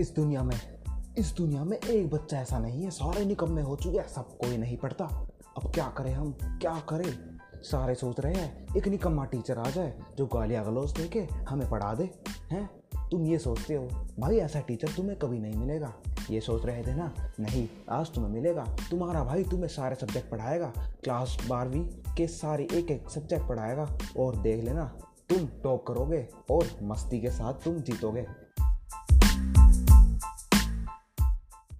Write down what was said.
इस दुनिया में, इस दुनिया में एक बच्चा ऐसा नहीं है, सारे निकम्मे हो चुके हैं, सब कोई नहीं पढ़ता। अब क्या करें हम, क्या करें? सारे सोच रहे हैं, एक निकम्मा टीचर आ जाए, जो गालियाँ गलौज दे के हमें पढ़ा दे, हैं? तुम ये सोचते हो, भाई ऐसा टीचर तुम्हें कभी नहीं मिलेगा। ये सोच रहे थे ना, नहीं, आज तुम्हें मिलेगा। तुम्हारा भाई तुम्हें सारे सब्जेक्ट पढ़ाएगा क्लास बारहवीं के सारे एक एक सब्जेक्ट पढ़ाएगा। और देख लेना, तुम टॉप करोगे और मस्ती के साथ तुम जीतोगे।